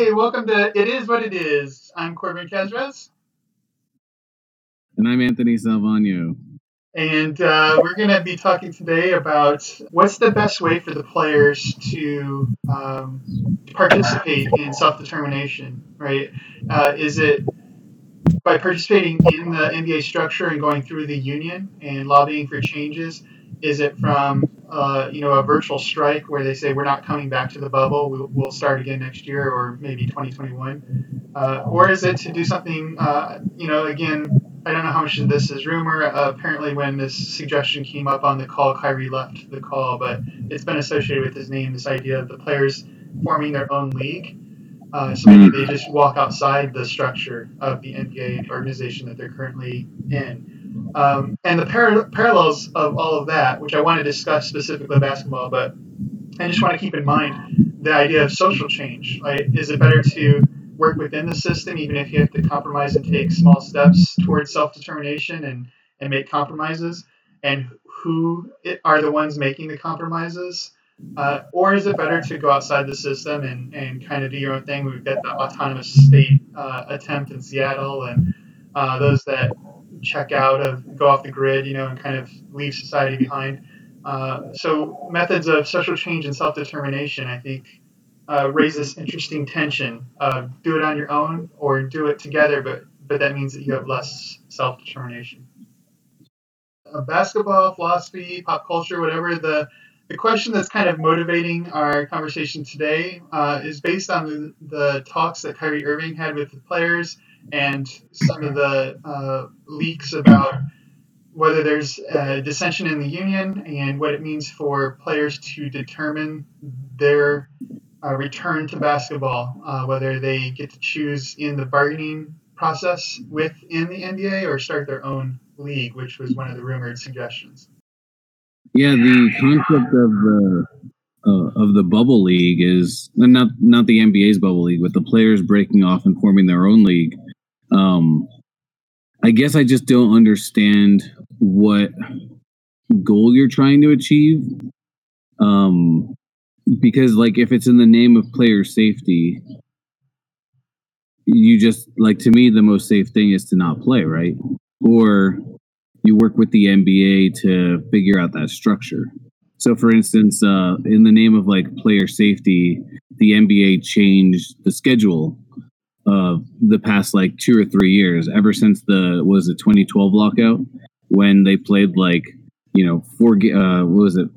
Hey, welcome to It Is What It Is. I'm Corbin Casrez. And I'm Anthony Salvagno. And uh, we're going to be talking today about what's the best way for the players to um, participate in self determination, right? Uh, is it by participating in the NBA structure and going through the union and lobbying for changes? Is it from uh, you know a virtual strike where they say we're not coming back to the bubble, we'll, we'll start again next year or maybe 2021, uh, or is it to do something uh, you know again I don't know how much of this is rumor. Uh, apparently, when this suggestion came up on the call, Kyrie left the call, but it's been associated with his name. This idea of the players forming their own league. Uh, so maybe they just walk outside the structure of the NBA organization that they're currently in. Um, and the par- parallels of all of that, which I want to discuss specifically basketball, but I just want to keep in mind the idea of social change. Right? Is it better to work within the system, even if you have to compromise and take small steps towards self determination and, and make compromises? And who are the ones making the compromises? Uh, or is it better to go outside the system and, and kind of do your own thing? We've got the autonomous state uh, attempt in Seattle and uh, those that check out of go off the grid, you know, and kind of leave society behind. Uh, so methods of social change and self determination, I think, uh, raise this interesting tension of do it on your own or do it together, but but that means that you have less self determination. Uh, basketball, philosophy, pop culture, whatever the the question that's kind of motivating our conversation today uh, is based on the, the, talks that Kyrie Irving had with the players and some of the uh, leaks about whether there's dissension in the union and what it means for players to determine their uh, return to basketball, uh, whether they get to choose in the bargaining process within the NBA or start their own league, which was one of the rumored suggestions. Yeah, the concept of the uh, of the bubble league is not not the NBA's bubble league, but the players breaking off and forming their own league. Um, I guess I just don't understand what goal you're trying to achieve. Um, because like if it's in the name of player safety you just like to me the most safe thing is to not play right? Or you work with the nba to figure out that structure. So for instance uh, in the name of like player safety the nba changed the schedule the past like two or three years ever since the was it 2012 lockout when they played like you know four uh what was it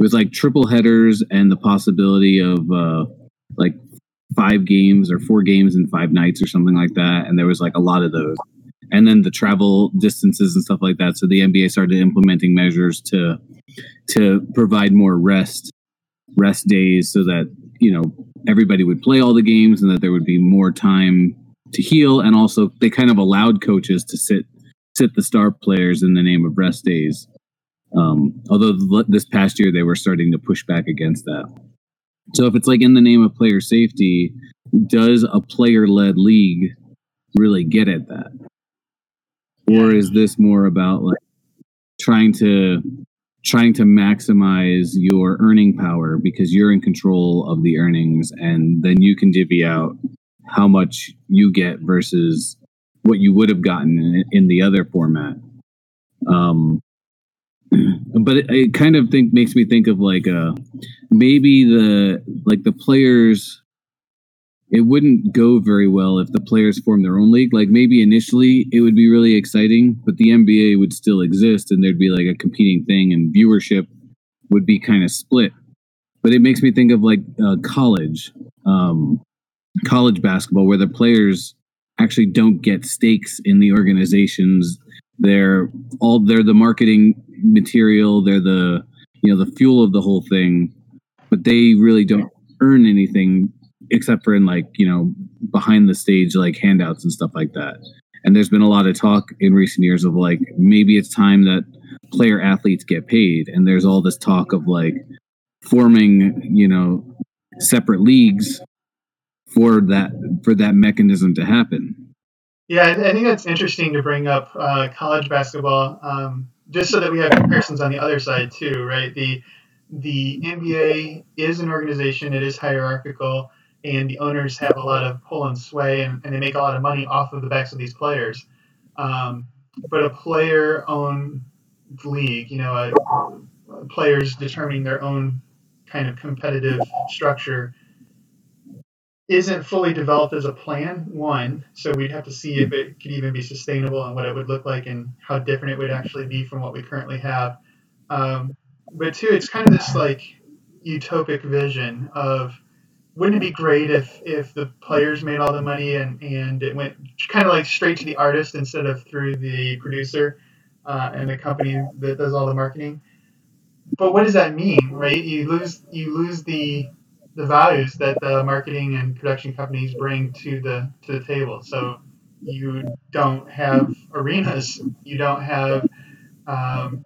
it was like triple headers and the possibility of uh, like five games or four games in five nights or something like that. And there was like a lot of those. And then the travel distances and stuff like that. So the NBA started implementing measures to to provide more rest rest days so that you know everybody would play all the games and that there would be more time to heal and also they kind of allowed coaches to sit sit the star players in the name of rest days um, although this past year they were starting to push back against that. So if it's like in the name of player safety, does a player led league really get at that? Or is this more about like trying to trying to maximize your earning power because you're in control of the earnings and then you can divvy out how much you get versus what you would have gotten in, in the other format. Um, but it, it, kind of think makes me think of like uh maybe the like the players it wouldn't go very well if the players form their own league like maybe initially it would be really exciting but the nba would still exist and there'd be like a competing thing and viewership would be kind of split but it makes me think of like uh, college um college basketball where the players actually don't get stakes in the organizations they're all they're the marketing material. They're the you know the fuel of the whole thing, but they really don't earn anything except for in like you know behind the stage like handouts and stuff like that. And there's been a lot of talk in recent years of like maybe it's time that player athletes get paid, and there's all this talk of like forming you know separate leagues for that for that mechanism to happen. Yeah, I think that's interesting to bring up uh, college basketball. Um, just so that we have comparisons on the other side too, right? The the NBA is an organization; it is hierarchical. And the owners have a lot of pull and sway, and, and they make a lot of money off of the backs of these players. Um, but a player-owned league, you know, players determining their own kind of competitive structure isn't fully developed as a plan one so we'd have to see if it could even be sustainable and what it would look like and how different it would actually be from what we currently have um, but two it's kind of this like utopic vision of wouldn't it be great if if the players made all the money and and it went kind of like straight to the artist instead of through the producer uh, and the company that does all the marketing? But what does that mean right? You lose you lose the the values that the marketing and production companies bring to the to the table. So you don't have arenas you don't have um,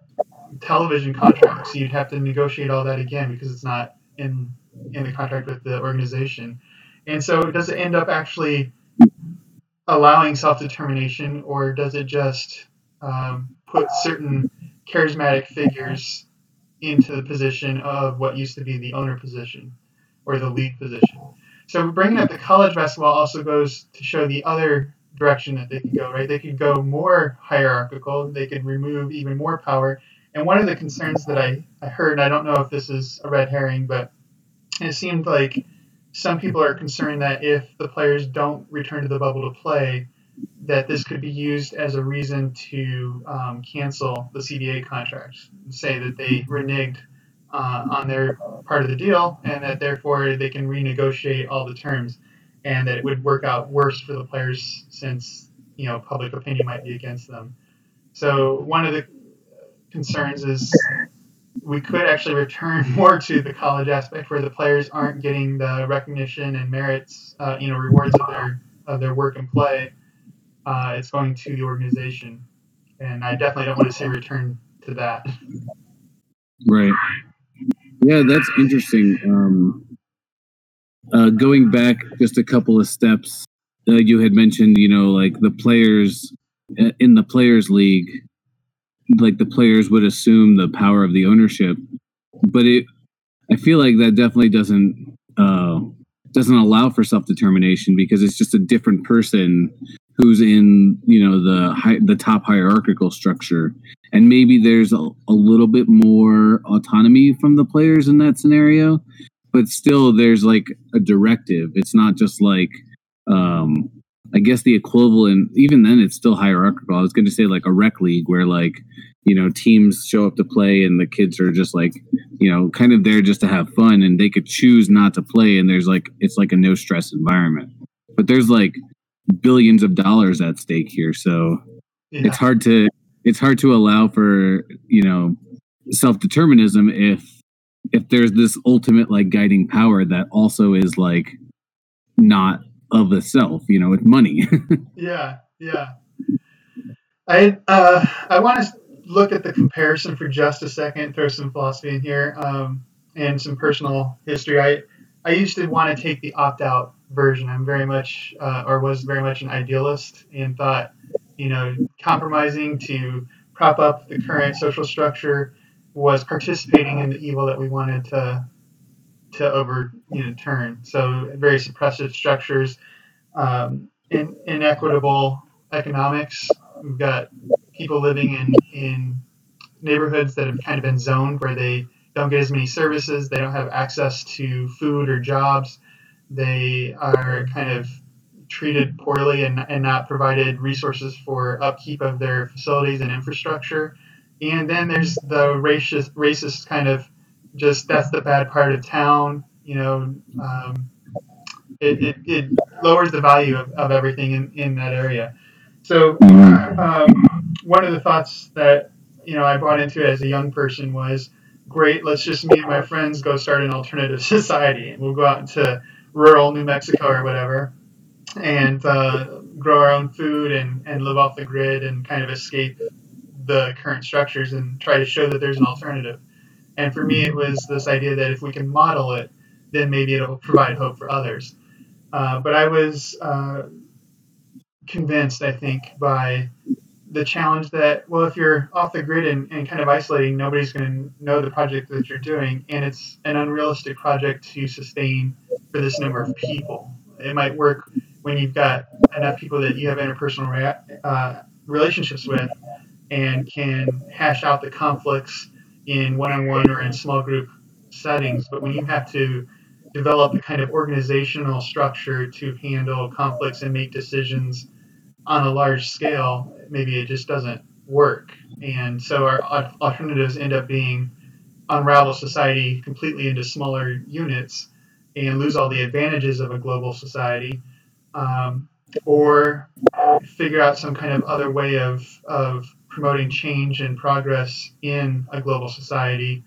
television contracts you'd have to negotiate all that again because it's not in in the contract with the organization. And so, does it end up actually allowing self determination, or does it just um, put certain charismatic figures into the position of what used to be the owner position or the lead position? So, bringing up the college basketball also goes to show the other direction that they could go, right? They could go more hierarchical, they could remove even more power. And one of the concerns that I, I heard, I don't know if this is a red herring, but it seemed like some people are concerned that if the players don't return to the bubble to play, that this could be used as a reason to um, cancel the CBA contracts, say that they reneged uh, on their part of the deal, and that therefore they can renegotiate all the terms, and that it would work out worse for the players since you know public opinion might be against them. So one of the concerns is we could actually return more to the college aspect where the players aren't getting the recognition and merits, uh, you know, rewards of their of their work and play. Uh, it's going to the organization, and I definitely don't want to see a return to that. Right. Yeah, that's interesting. Um, uh, going back just a couple of steps, uh, you had mentioned, you know, like the players uh, in the players league like the players would assume the power of the ownership but it i feel like that definitely doesn't uh doesn't allow for self-determination because it's just a different person who's in you know the high, the top hierarchical structure. And maybe there's a, a little bit more autonomy from the players in that scenario but still there's like a directive. It's not just like um I guess the equivalent, even then, it's still hierarchical. I was going to say like a rec league where like, you know, teams show up to play and the kids are just like, you know, kind of there just to have fun and they could choose not to play. And there's like, it's like a no stress environment. But there's like billions of dollars at stake here. So yeah. it's hard to, it's hard to allow for, you know, self determinism if, if there's this ultimate like guiding power that also is like not of itself, you know, with money. yeah, yeah. I uh, I want to look at the comparison for just a second, throw some philosophy in here, um, and some personal history. I I used to want to take the opt out version. I'm very much, uh, or was very much an idealist, and thought, you know, compromising to prop up the current social structure was participating in the evil that we wanted to to over you know turn. So very suppressive structures, um, in, inequitable economics. We've got people living in in neighborhoods that have kind of been zoned where they don't get as many services. They don't have access to food or jobs. They are kind of treated poorly and, and not provided resources for upkeep of their facilities and infrastructure. And then there's the racist, racist kind of just that's the bad part of town. You know, um, it, it, it, lowers the value of, of everything in, in that area. So um, one of the thoughts that you know I bought into as a young person was, great, let's just me and my friends go start an alternative society, and we'll go out into rural New Mexico or whatever, and uh, grow our own food and, and live off the grid and kind of escape the current structures and try to show that there's an alternative. And for me, it was this idea that if we can model it, then maybe it'll provide hope for others. Uh, but I was uh, convinced, I think, by the challenge that, well, if you're off the grid and, and kind of isolating, nobody's going to know the project that you're doing. And it's an unrealistic project to sustain for this number of people. It might work when you've got enough people that you have interpersonal rea- uh, relationships with and can hash out the conflicts in one-on-one or in small group settings. But when you have to develop a kind of organizational structure to handle conflicts and make decisions on a large scale, maybe it just doesn't work. And so our alternatives end up being unravel society completely into smaller units and lose all the advantages of a global society, um, or figure out some kind of other way of, of promoting change and progress in a global society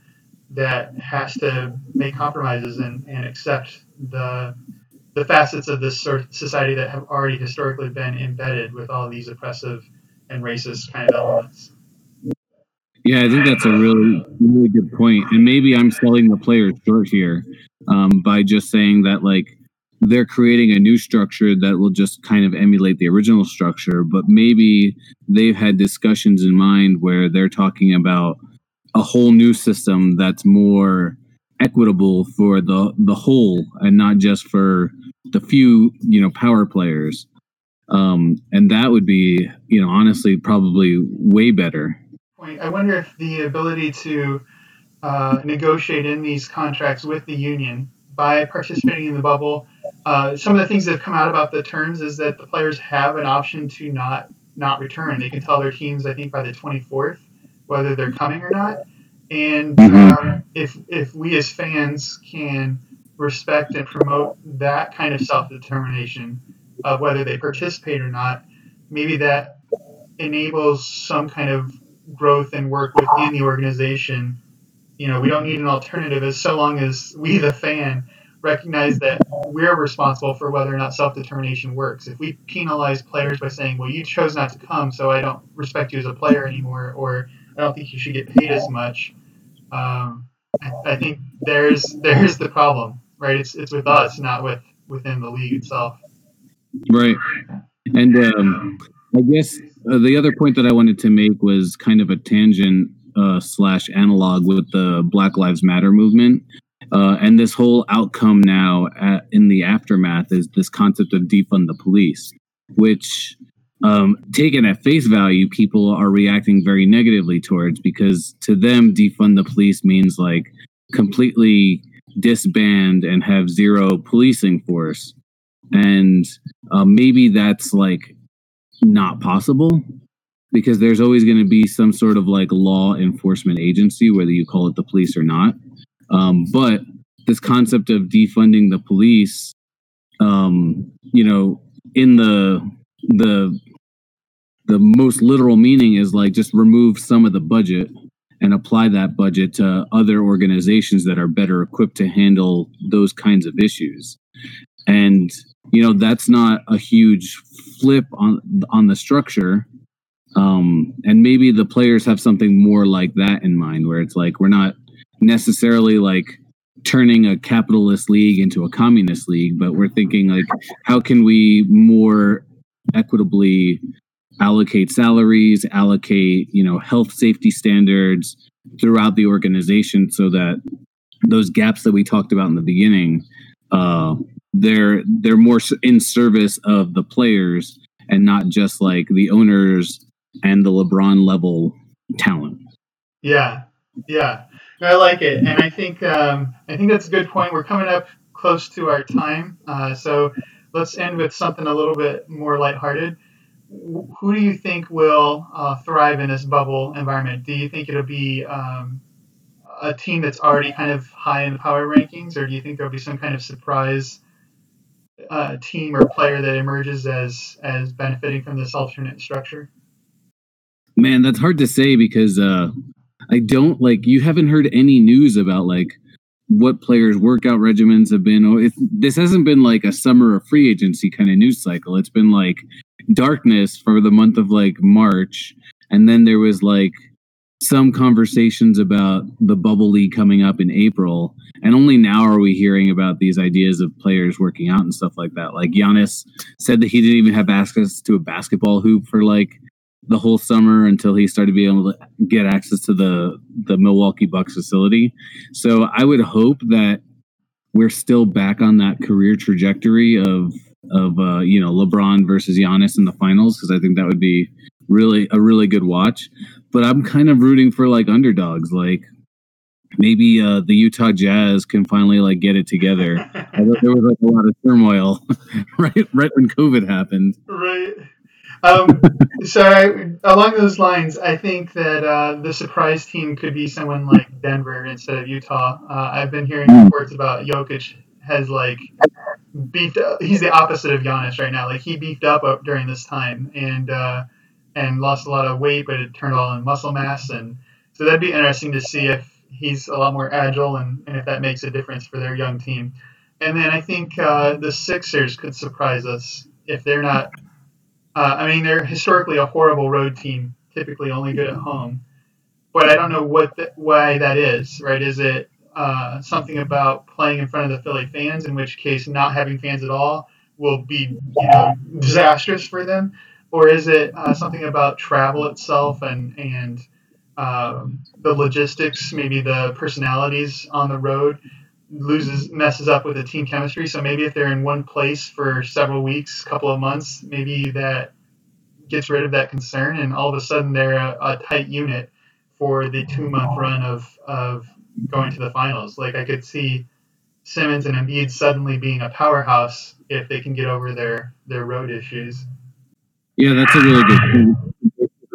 that has to make compromises and, and accept the the facets of this society that have already historically been embedded with all these oppressive and racist kind of elements. Yeah, I think that's a really, really good point. And maybe I'm selling the players short here um, by just saying that, like, they're creating a new structure that will just kind of emulate the original structure, but maybe they've had discussions in mind where they're talking about a whole new system that's more equitable for the the whole and not just for the few you know power players. Um and that would be you know honestly probably way better. I wonder if the ability to uh, negotiate in these contracts with the union by participating in the bubble uh, some of the things that have come out about the terms is that the players have an option to not not return they can tell their teams i think by the 24th whether they're coming or not and mm-hmm. um, if if we as fans can respect and promote that kind of self determination of whether they participate or not, maybe that enables some kind of growth and work within the organization. You know, we don't need an alternative as so long as we, the fan, recognize that we're responsible for whether or not self determination works. If we penalize players by saying, well, you chose not to come, so I don't respect you as a player anymore, or I don't think you should get paid as much, um, I, I, think there's there's the problem, right? It's it's with us, not with within the league itself. Right, and um, I guess uh, the other point that I wanted to make was kind of a tangent uh, slash analog with the Black Lives Matter movement. Uh, and this whole outcome now at, in the aftermath is this concept of defund the police, which um, taken at face value, people are reacting very negatively towards because to them, defund the police means like completely disband and have zero policing force. And uh, maybe that's like not possible because there's always going to be some sort of like law enforcement agency, whether you call it the police or not. Um, but this concept of defunding the police, um, you know, in the the the most literal meaning is like just remove some of the budget and apply that budget to other organizations that are better equipped to handle those kinds of issues. And you know that's not a huge flip on on the structure. Um, and maybe the players have something more like that in mind, where it's like we're not necessarily like turning a capitalist league into a communist league, but we're thinking like how can we more equitably allocate salaries, allocate, you know, health safety standards throughout the organization so that those gaps that we talked about in the beginning, uh, they're they're more in service of the players and not just like the owners and the LeBron level talent. Yeah, yeah, I like it, and I think um, I think that's a good point. We're coming up close to our time, uh, so let's end with something a little bit more lighthearted who do you think will uh, thrive in this bubble environment? Do you think it'll be um, a team that's already kind of high in the power rankings, or do you think there'll be some kind of surprise uh, team or player that emerges as as benefiting from this alternate structure? Man, that's hard to say because uh, I don't like. You haven't heard any news about like what players' workout regimens have been. If this hasn't been like a summer of free agency kind of news cycle. It's been like darkness for the month of like March, and then there was like some conversations about the bubble league coming up in April, and only now are we hearing about these ideas of players working out and stuff like that. Like Giannis said that he didn't even have access to a basketball hoop for like the whole summer until he started being able to get access to the the Milwaukee Bucks facility. So I would hope that we're still back on that career trajectory of of uh, you know LeBron versus Giannis in the finals because I think that would be really a really good watch. But I'm kind of rooting for like underdogs, like maybe uh, the Utah Jazz can finally like get it together. I thought there was like a lot of turmoil right right when COVID happened. Right. Um, so I, along those lines, I think that uh, the surprise team could be someone like Denver instead of Utah. Uh, I've been hearing hmm. reports about Jokic has like beefed. Up, he's the opposite of Giannis right now. Like he beefed up, up during this time and uh, and lost a lot of weight, but it turned all in muscle mass. And so that'd be interesting to see if he's a lot more agile and, and if that makes a difference for their young team. And then I think uh, the Sixers could surprise us if they're not uh, I mean, they're historically a horrible road team, typically only good at home. But I don't know what the, why that is, right? Is it uh, something about playing in front of the Philly fans, in which case not having fans at all will be you know, disastrous for them? Or is it uh, something about travel itself and, and um, the logistics, maybe the personalities on the road? Loses messes up with the team chemistry. So maybe if they're in one place for several weeks, couple of months, maybe that gets rid of that concern, and all of a sudden they're a, a tight unit for the two month run of of going to the finals. Like I could see Simmons and Embiid suddenly being a powerhouse if they can get over their their road issues. Yeah, that's a really good point.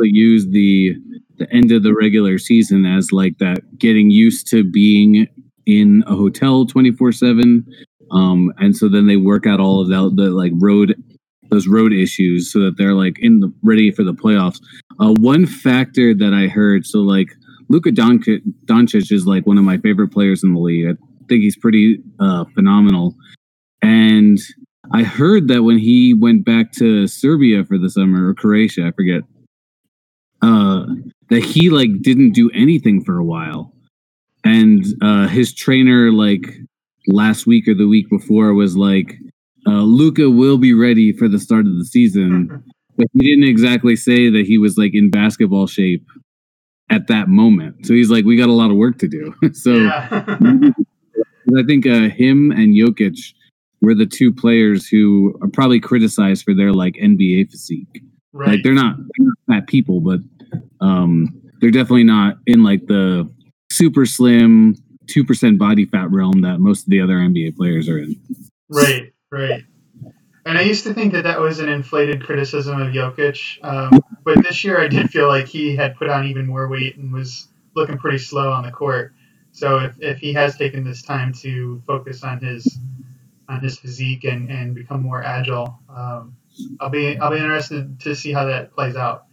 Use the the end of the regular season as like that getting used to being in a hotel 24 7 um and so then they work out all of that the like road those road issues so that they're like in the ready for the playoffs uh one factor that i heard so like Luka Doncic is like one of my favorite players in the league. I think he's pretty uh, phenomenal. And I heard that when he went back to Serbia for the summer or Croatia, I forget, uh, that he like didn't do anything for a while and uh, his trainer like last week or the week before was like uh, Luka will be ready for the start of the season, but he didn't exactly say that he was like in basketball shape at that moment. So he's like, we got a lot of work to do. so I think uh, him and Jokic were the two players who are probably criticized for their like NBA physique. Right. Like they're not, they're not fat people, but um, they're definitely not in like the super slim, two percent body fat realm that most of the other NBA players are in. Right, right. And I used to think that that was an inflated criticism of Jokic, um, but this year I did feel like he had put on even more weight and was looking pretty slow on the court. So if, if he has taken this time to focus on his on his physique and, and become more agile, um, I'll be I'll be interested to see how that plays out.